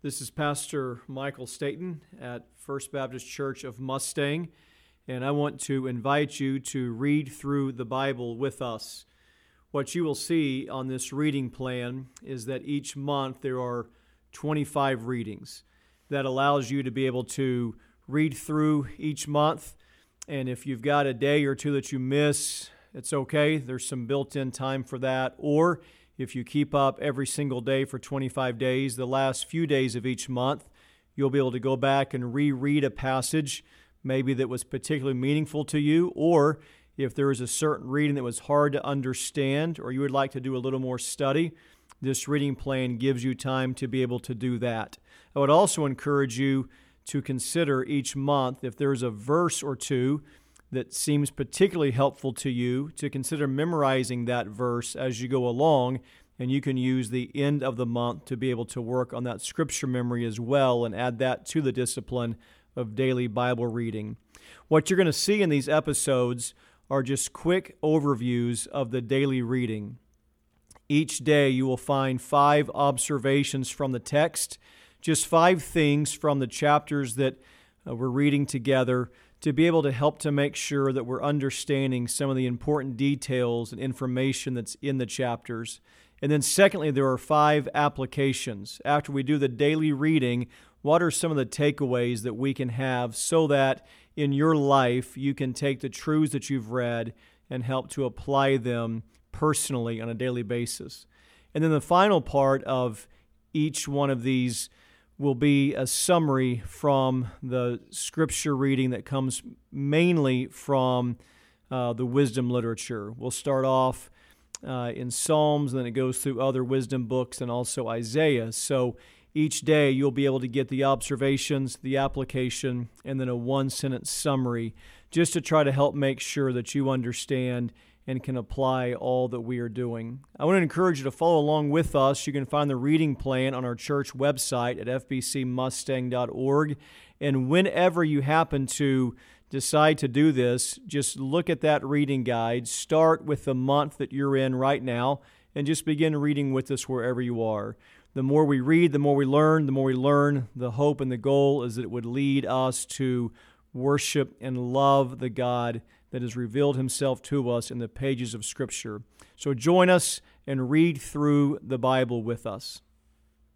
This is Pastor Michael Staten at First Baptist Church of Mustang, and I want to invite you to read through the Bible with us. What you will see on this reading plan is that each month there are 25 readings. That allows you to be able to read through each month, and if you've got a day or two that you miss, it's okay. There's some built in time for that. Or if you keep up every single day for 25 days, the last few days of each month, you'll be able to go back and reread a passage maybe that was particularly meaningful to you, or if there is a certain reading that was hard to understand or you would like to do a little more study, this reading plan gives you time to be able to do that. I would also encourage you to consider each month if there's a verse or two that seems particularly helpful to you to consider memorizing that verse as you go along. And you can use the end of the month to be able to work on that scripture memory as well and add that to the discipline of daily Bible reading. What you're going to see in these episodes are just quick overviews of the daily reading. Each day you will find five observations from the text, just five things from the chapters that uh, we're reading together to be able to help to make sure that we're understanding some of the important details and information that's in the chapters. And then, secondly, there are five applications. After we do the daily reading, what are some of the takeaways that we can have so that in your life you can take the truths that you've read and help to apply them personally on a daily basis? And then the final part of each one of these will be a summary from the scripture reading that comes mainly from uh, the wisdom literature. We'll start off uh, in Psalms, and then it goes through other wisdom books and also Isaiah. So each day you'll be able to get the observations, the application, and then a one sentence summary just to try to help make sure that you understand and can apply all that we are doing. I want to encourage you to follow along with us. You can find the reading plan on our church website at fbcmustang.org. And whenever you happen to decide to do this, just look at that reading guide. Start with the month that you're in right now and just begin reading with us wherever you are. The more we read, the more we learn. The more we learn, the hope and the goal is that it would lead us to worship and love the God that has revealed himself to us in the pages of Scripture. So join us and read through the Bible with us.